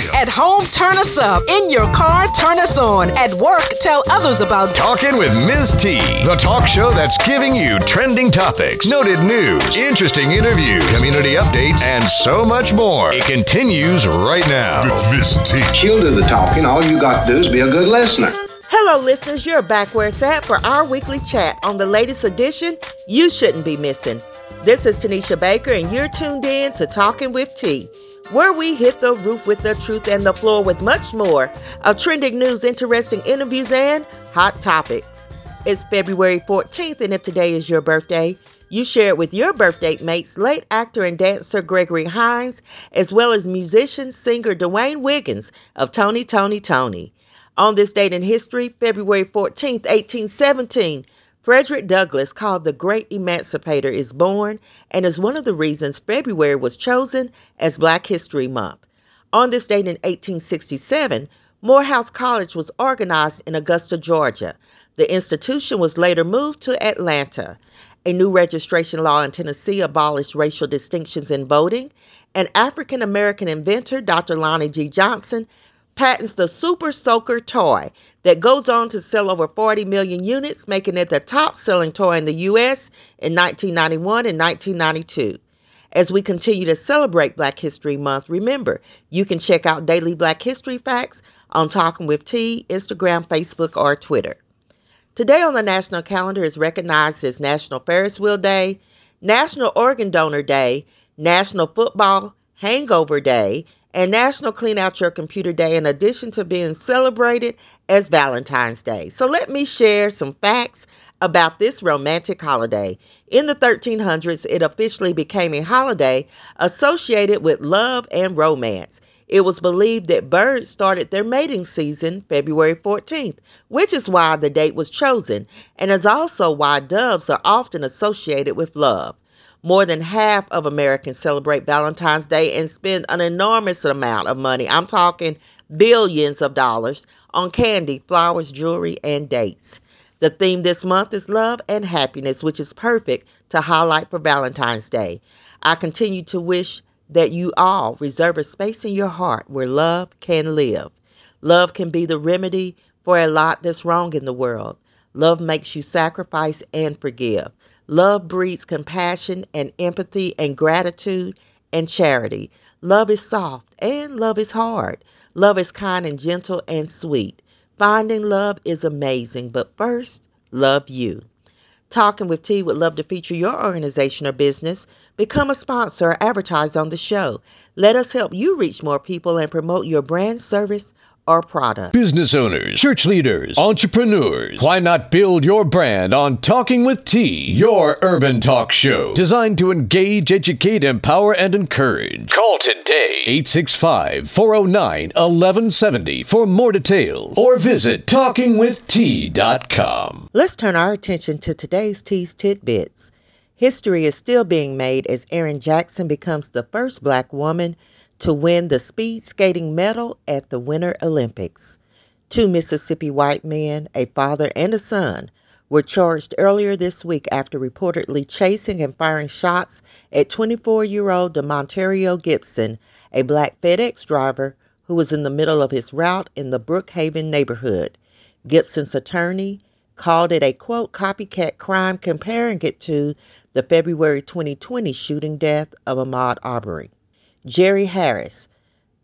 still. At home, turn us up. In your car, turn us on. At work, tell others about Talking with Ms. T, the talk show that's giving you trending topics, noted news, interesting interviews, community updates, and so much more. It continues right now. With Miss T. She'll do the talking. All you got to do is be a good listener. Hello, listeners. You're back where it's at for our weekly chat on the latest edition you shouldn't be missing. This is Tanisha Baker, and you're tuned in to Talking with T, where we hit the roof with the truth and the floor with much more of trending news, interesting interviews, and hot topics. It's February 14th, and if today is your birthday, you share it with your birthday mates, late actor and dancer Gregory Hines, as well as musician singer Dwayne Wiggins of Tony, Tony, Tony. On this date in history, February 14th, 1817, Frederick Douglass, called the Great Emancipator, is born and is one of the reasons February was chosen as Black History Month. On this date in 1867, Morehouse College was organized in Augusta, Georgia. The institution was later moved to Atlanta. A new registration law in Tennessee abolished racial distinctions in voting. An African American inventor, Dr. Lonnie G. Johnson, patents the Super Soaker toy that goes on to sell over 40 million units, making it the top selling toy in the U.S. in 1991 and 1992. As we continue to celebrate Black History Month, remember you can check out daily Black History facts on Talking with T, Instagram, Facebook, or Twitter. Today on the national calendar is recognized as National Ferris Wheel Day, National Organ Donor Day, National Football Hangover Day, and National Clean Out Your Computer Day, in addition to being celebrated as Valentine's Day. So let me share some facts about this romantic holiday. In the 1300s, it officially became a holiday associated with love and romance. It was believed that birds started their mating season February 14th, which is why the date was chosen, and is also why doves are often associated with love. More than half of Americans celebrate Valentine's Day and spend an enormous amount of money. I'm talking billions of dollars on candy, flowers, jewelry, and dates. The theme this month is love and happiness, which is perfect to highlight for Valentine's Day. I continue to wish that you all reserve a space in your heart where love can live. Love can be the remedy for a lot that's wrong in the world. Love makes you sacrifice and forgive. Love breeds compassion and empathy and gratitude and charity. Love is soft and love is hard. Love is kind and gentle and sweet. Finding love is amazing, but first, love you. Talking with T would love to feature your organization or business. Become a sponsor or advertise on the show. Let us help you reach more people and promote your brand, service, or product. Business owners, church leaders, entrepreneurs. Why not build your brand on Talking with T, your urban talk show designed to engage, educate, empower, and encourage? Call today 865 409 1170 for more details or visit talkingwitht.com. Let's turn our attention to today's T's Tidbits. History is still being made as Erin Jackson becomes the first black woman to win the speed skating medal at the Winter Olympics. Two Mississippi white men, a father and a son, were charged earlier this week after reportedly chasing and firing shots at 24 year old D'Monterrio Gibson, a black FedEx driver who was in the middle of his route in the Brookhaven neighborhood. Gibson's attorney called it a quote copycat crime, comparing it to the February 2020 shooting death of Ahmaud Arbery. Jerry Harris,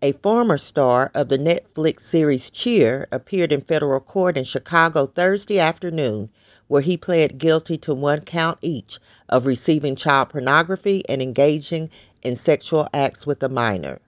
a former star of the Netflix series Cheer, appeared in federal court in Chicago Thursday afternoon, where he pled guilty to one count each of receiving child pornography and engaging in sexual acts with a minor.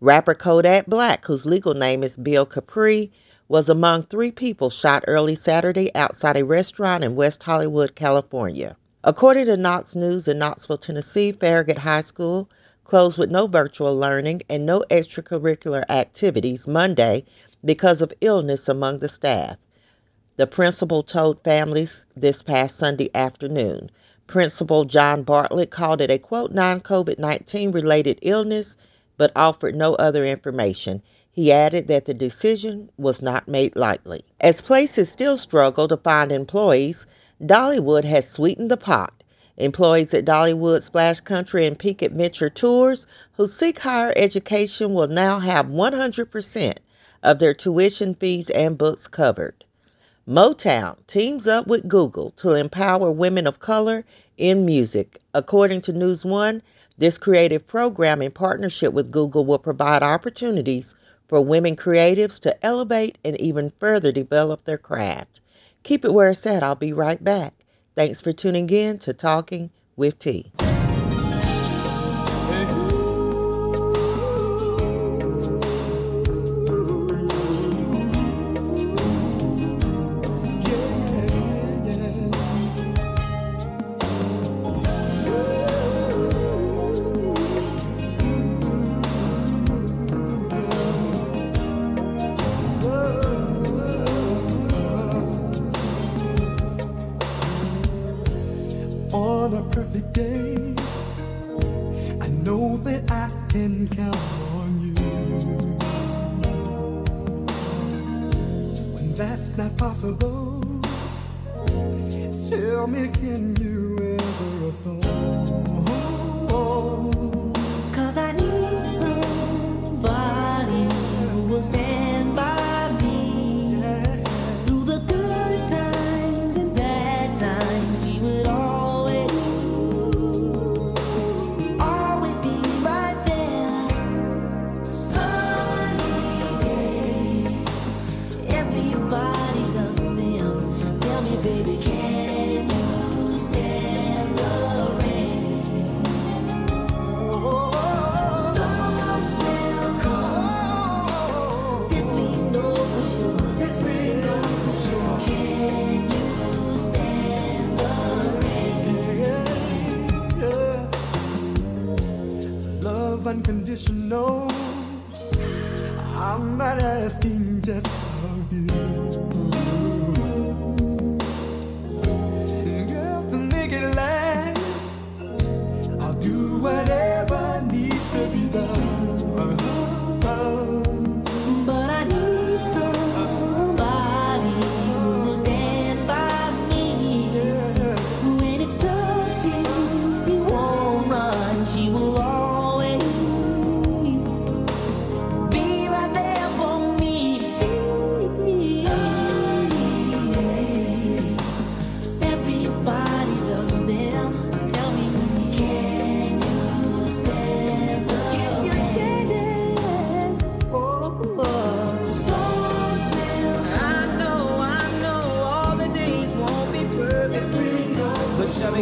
Rapper Kodak Black, whose legal name is Bill Kapri, was among three people shot early Saturday outside a restaurant in West Hollywood, California. According to Knox News in Knoxville, Tennessee, Farragut High School closed with no virtual learning and no extracurricular activities Monday because of illness among the staff. The principal told families this past Sunday afternoon. Principal John Bartlett called it a quote non COVID 19 related illness, but offered no other information. He added that the decision was not made lightly. As places still struggle to find employees, Dollywood has sweetened the pot Employees at Dollywood Splash Country and Peak Adventure Tours who seek higher education will now have 100% of their tuition fees and books covered. Motown teams up with Google to empower women of color in music. According to News One, this creative program in partnership with Google will provide opportunities for women creatives to elevate and even further develop their craft. Keep it where it's at. I'll be right back. Thanks for tuning in to Talking with T.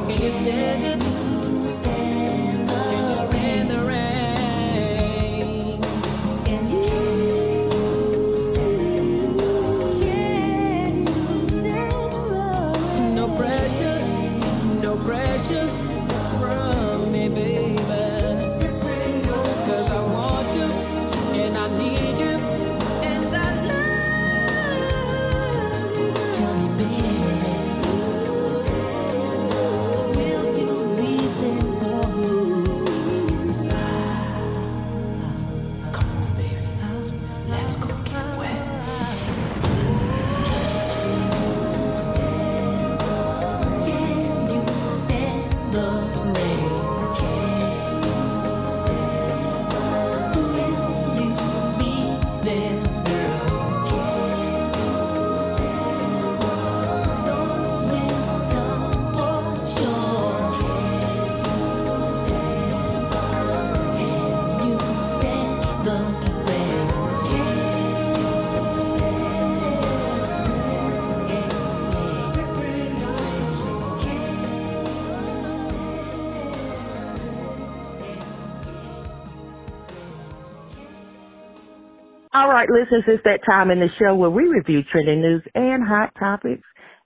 we can you? Right, listeners, it's that time in the show where we review trending news and hot topics.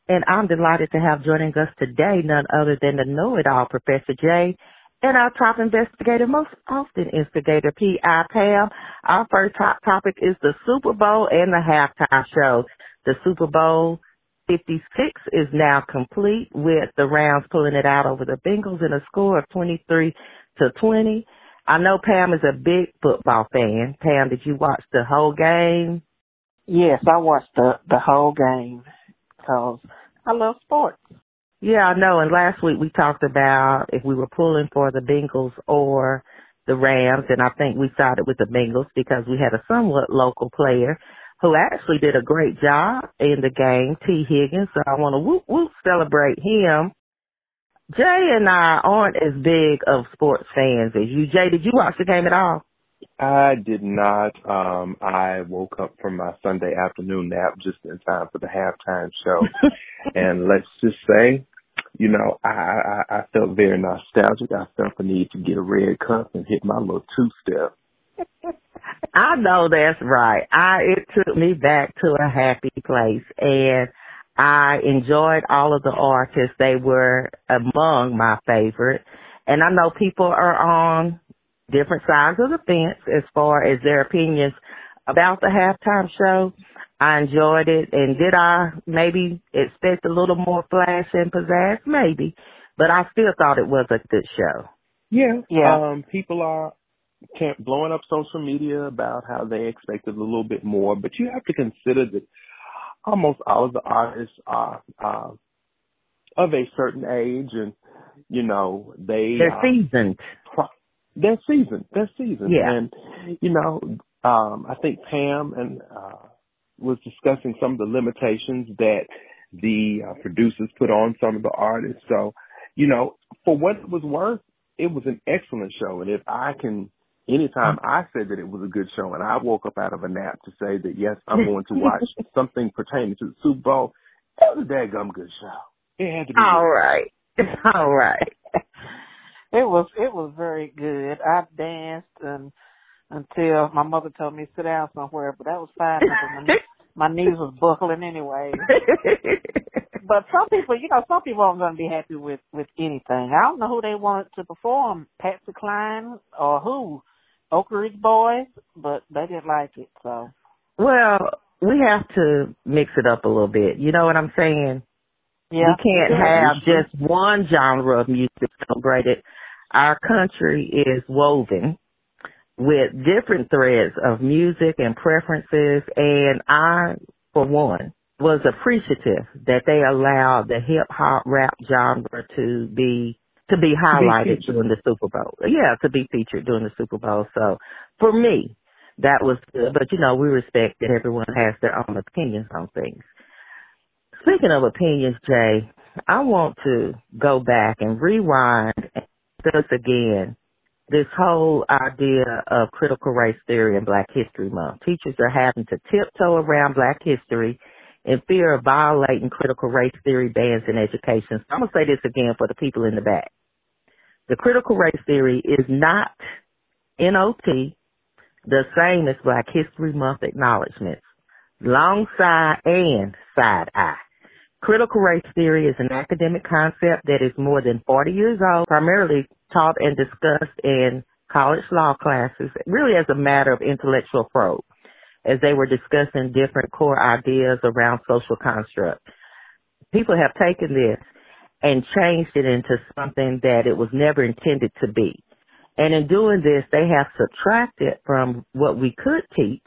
And I'm delighted to have joining us today none other than the know-it-all Professor J and our top investigator, most often instigator, P.I. Pam. Our first top topic is the Super Bowl and the halftime show. The Super Bowl 56 is now complete with the Rams pulling it out over the Bengals in a score of 23 to 20. I know Pam is a big football fan. Pam, did you watch the whole game? Yes, I watched the the whole game because I love sports. Yeah, I know. And last week we talked about if we were pulling for the Bengals or the Rams, and I think we sided with the Bengals because we had a somewhat local player who actually did a great job in the game, Tee Higgins. So I want to whoop whoop celebrate him. Jay and I aren't as big of sports fans as you. Jay, did you watch the game at all? I did not. Um, I woke up from my Sunday afternoon nap just in time for the halftime show. and let's just say, you know, I, I, I felt very nostalgic. I felt the need to get a red cup and hit my little two step. I know that's right. I it took me back to a happy place and I enjoyed all of the artists. They were among my favorite. And I know people are on different sides of the fence as far as their opinions about the halftime show. I enjoyed it. And did I maybe expect a little more flash and pizzazz? Maybe. But I still thought it was a good show. Yeah. Yeah. Um, people are blowing up social media about how they expected a little bit more, but you have to consider that almost all of the artists are uh, of a certain age and you know they they're uh, seasoned they're seasoned. They're seasoned. Yeah. And, you know, um, I think Pam and, uh, was discussing some of the limitations that the uh, producers put on some of the artists. So, you know, for what it was worth, it was an excellent show. And if I can, anytime I said that it was a good show and I woke up out of a nap to say that, yes, I'm going to watch something pertaining to the Super Bowl, it was a daggum good show. It had to be. All good. right. All right. It was it was very good. I danced and until my mother told me to sit down somewhere, but that was fine. my, my knees was buckling anyway. but some people, you know, some people aren't going to be happy with with anything. I don't know who they wanted to perform, Patsy Cline or who, Oak Ridge Boys, but they didn't like it. So, well, we have to mix it up a little bit. You know what I'm saying? Yeah. We can't have just one genre of music celebrated our country is woven with different threads of music and preferences and I, for one, was appreciative that they allowed the hip hop rap genre to be to be highlighted to be during the Super Bowl. Yeah, to be featured during the Super Bowl. So for me, that was good. But you know, we respect that everyone has their own opinions on things. Speaking of opinions, Jay, I want to go back and rewind and discuss again this whole idea of critical race theory and Black History Month. Teachers are having to tiptoe around Black history in fear of violating critical race theory bans in education. So I'm going to say this again for the people in the back. The critical race theory is not NOT the same as Black History Month acknowledgments. Long side and side eye. Critical race theory is an academic concept that is more than 40 years old, primarily taught and discussed in college law classes, really as a matter of intellectual probe, as they were discussing different core ideas around social construct. People have taken this and changed it into something that it was never intended to be. And in doing this, they have subtracted from what we could teach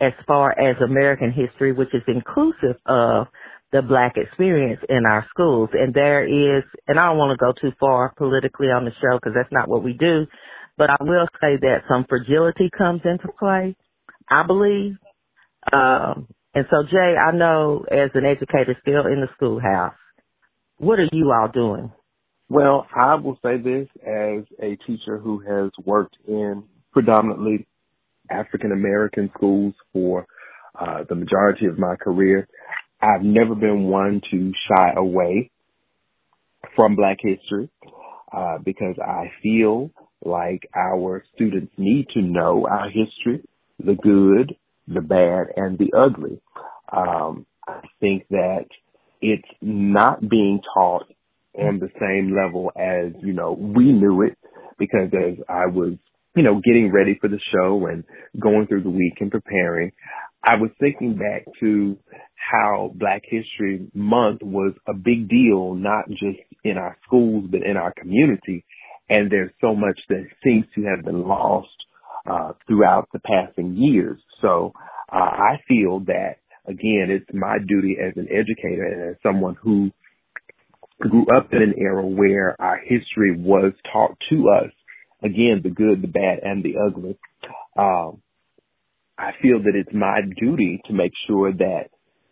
as far as American history, which is inclusive of the black experience in our schools. And there is, and I don't want to go too far politically on the show because that's not what we do, but I will say that some fragility comes into play, I believe. Um, and so Jay, I know as an educator still in the schoolhouse, what are you all doing? Well, I will say this as a teacher who has worked in predominantly African American schools for uh, the majority of my career. I've never been one to shy away from Black history uh, because I feel like our students need to know our history, the good, the bad, and the ugly. Um, I think that it's not being taught on the same level as, you know, we knew it because as I was, you know, getting ready for the show and going through the week and preparing, I was thinking back to how Black History Month was a big deal, not just in our schools, but in our community. And there's so much that seems to have been lost uh, throughout the passing years. So uh, I feel that, again, it's my duty as an educator and as someone who grew up in an era where our history was taught to us. Again, the good, the bad, and the ugly. Um, I feel that it's my duty to make sure that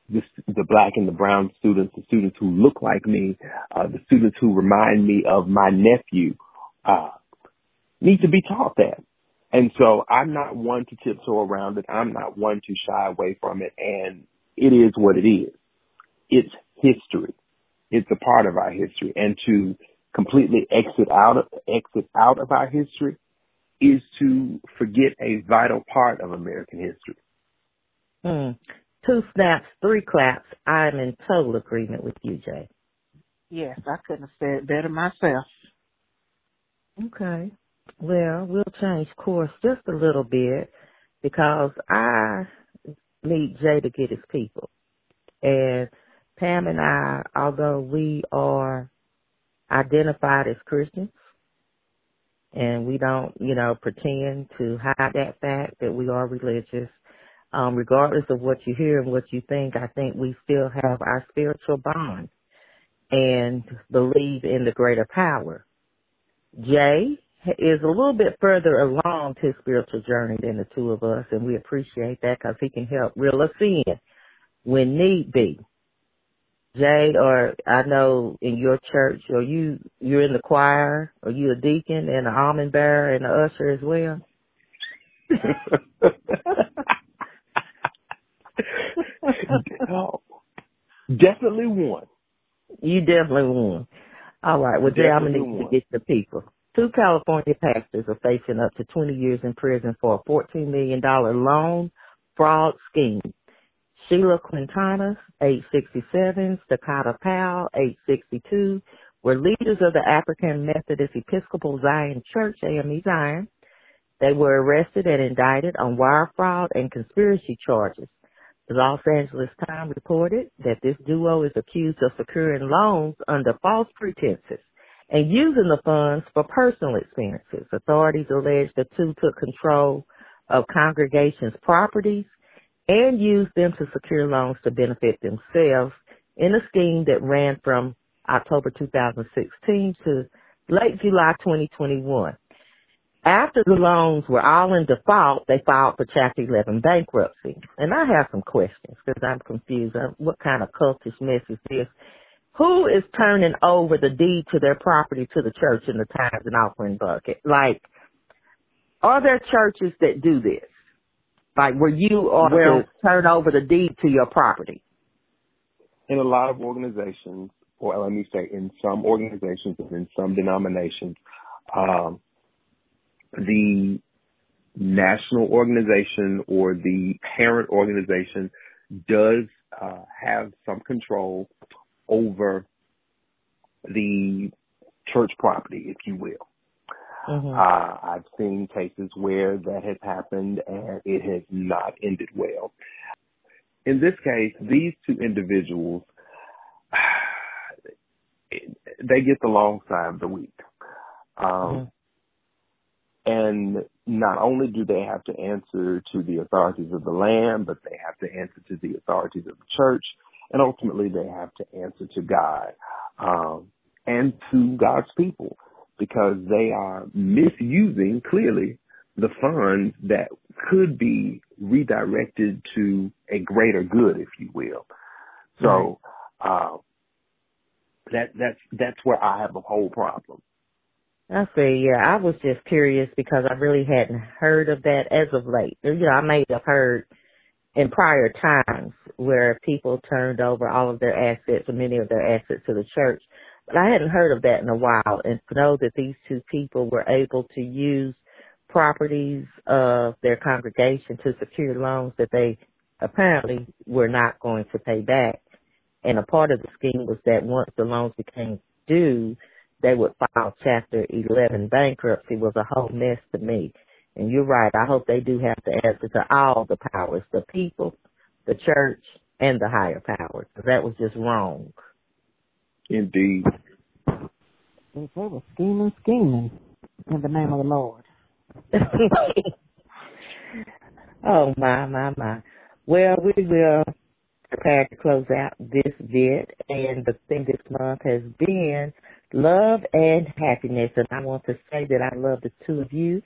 the, the black and the brown students, the students who look like me, uh, the students who remind me of my nephew, uh, need to be taught that. And so I'm not one to tiptoe around it. I'm not one to shy away from it. And it is what it is. It's history. It's a part of our history. And to completely exit out of, exit out of our history is to forget a vital part of American history. Hmm. Two snaps, three claps. I'm in total agreement with you, Jay. Yes, I couldn't have said it better myself. Okay. Well, we'll change course just a little bit because I need Jay to get his people. And Pam and I, although we are identified as Christians, and we don't, you know, pretend to hide that fact that we are religious. Um, regardless of what you hear and what you think, I think we still have our spiritual bond and believe in the greater power. Jay is a little bit further along his spiritual journey than the two of us, and we appreciate that because he can help reel us in when need be. Jay, or I know in your church, or you you're in the choir, or you a deacon and an almond bearer and an usher as well. oh, definitely one. You definitely won. All right. Well, Jay, I'm gonna need to get the people. Two California pastors are facing up to 20 years in prison for a $14 million loan fraud scheme. Sheila Quintana, age 67, Stacata Powell, age 62, were leaders of the African Methodist Episcopal Zion Church, AME Zion. They were arrested and indicted on wire fraud and conspiracy charges. The Los Angeles Times reported that this duo is accused of securing loans under false pretenses and using the funds for personal expenses. Authorities allege the two took control of congregations' properties and used them to secure loans to benefit themselves in a scheme that ran from October 2016 to late July 2021. After the loans were all in default, they filed for Chapter 11 bankruptcy. And I have some questions because I'm confused. What kind of cultish mess is this? Who is turning over the deed to their property to the church in the tithes and offering bucket? Like, are there churches that do this? Like where you are well, to turn over the deed to your property? In a lot of organizations, or let me say in some organizations and in some denominations, um, the national organization or the parent organization does uh, have some control over the church property, if you will. Mm-hmm. Uh, I've seen cases where that has happened and it has not ended well. In this case, these two individuals, they get the long side of the week. Um, mm-hmm. And not only do they have to answer to the authorities of the land, but they have to answer to the authorities of the church, and ultimately they have to answer to God um, and to God's people because they are misusing clearly the funds that could be redirected to a greater good, if you will. So uh, that that's that's where I have a whole problem. I see. Yeah, I was just curious because I really hadn't heard of that as of late. You know, I may have heard in prior times where people turned over all of their assets or many of their assets to the church, but I hadn't heard of that in a while. And to know that these two people were able to use properties of their congregation to secure loans that they apparently were not going to pay back. And a part of the scheme was that once the loans became due, they would file Chapter 11 bankruptcy was a whole mess to me. And you're right. I hope they do have to answer to all the powers, the people, the church, and the higher powers. That was just wrong. Indeed. They were scheming, scheming in the name of the Lord. oh my, my, my. Well, we will prepared to close out this vid, and the thing this month has been love and happiness. And I want to say that I love the two of you,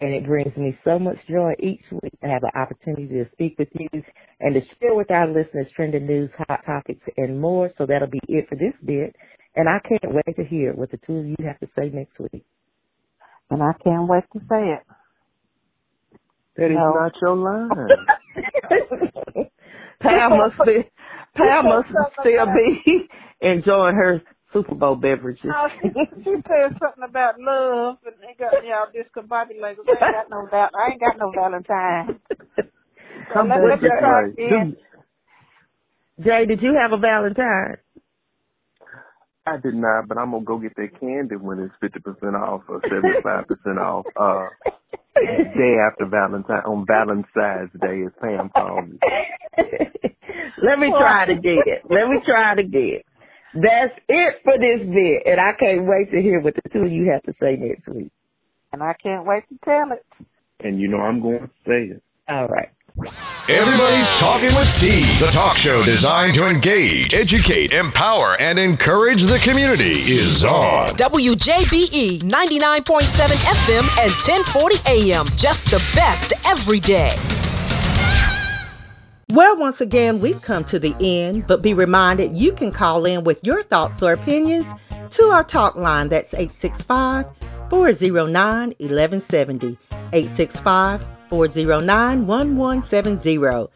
and it brings me so much joy each week to have the opportunity to speak with you and to share with our listeners trending news, hot topics, and more. So that'll be it for this bit. And I can't wait to hear what the two of you have to say next week. And I can't wait to say it. That is no. not your line. Pam must be Pam must still be enjoying her Super Bowl beverages. No, she, she said something about love, and they got y'all discombobulated. I ain't got no val- I ain't got no Valentine. Come so let, let me Jay, did you have a Valentine? I did not, but I'm gonna go get that candy when it's fifty percent off or seventy five percent off. Uh day after Valentine on Valentine's Day as Pam calls it. Let me try it again. Let me try it again. That's it for this bit, and I can't wait to hear what the two of you have to say next week. And I can't wait to tell it. And you know I'm going to say it. All right. Everybody's Talking with T, the talk show designed to engage, educate, empower, and encourage the community, is on. WJBE 99.7 FM and 1040 AM. Just the best every day. Well, once again, we've come to the end, but be reminded you can call in with your thoughts or opinions to our talk line. That's 865 409 1170. 865 409 1170.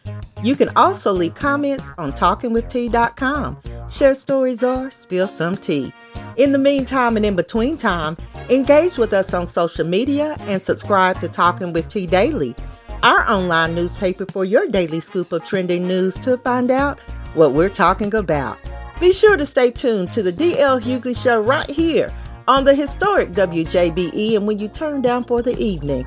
You can also leave comments on talkingwitht.com. Share stories or spill some tea. In the meantime and in between time, engage with us on social media and subscribe to Talking with T Daily our online newspaper for your daily scoop of trending news to find out what we're talking about. Be sure to stay tuned to the DL Hughley Show right here on the historic WJBE. And when you turn down for the evening,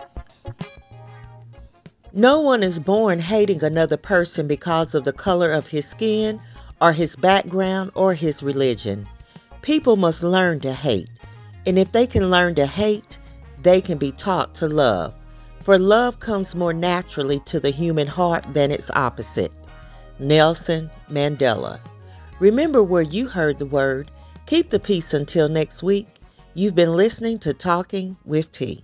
No one is born hating another person because of the color of his skin or his background or his religion. People must learn to hate. And if they can learn to hate, they can be taught to love. For love comes more naturally to the human heart than its opposite. Nelson Mandela. Remember where you heard the word. Keep the peace until next week. You've been listening to Talking with T.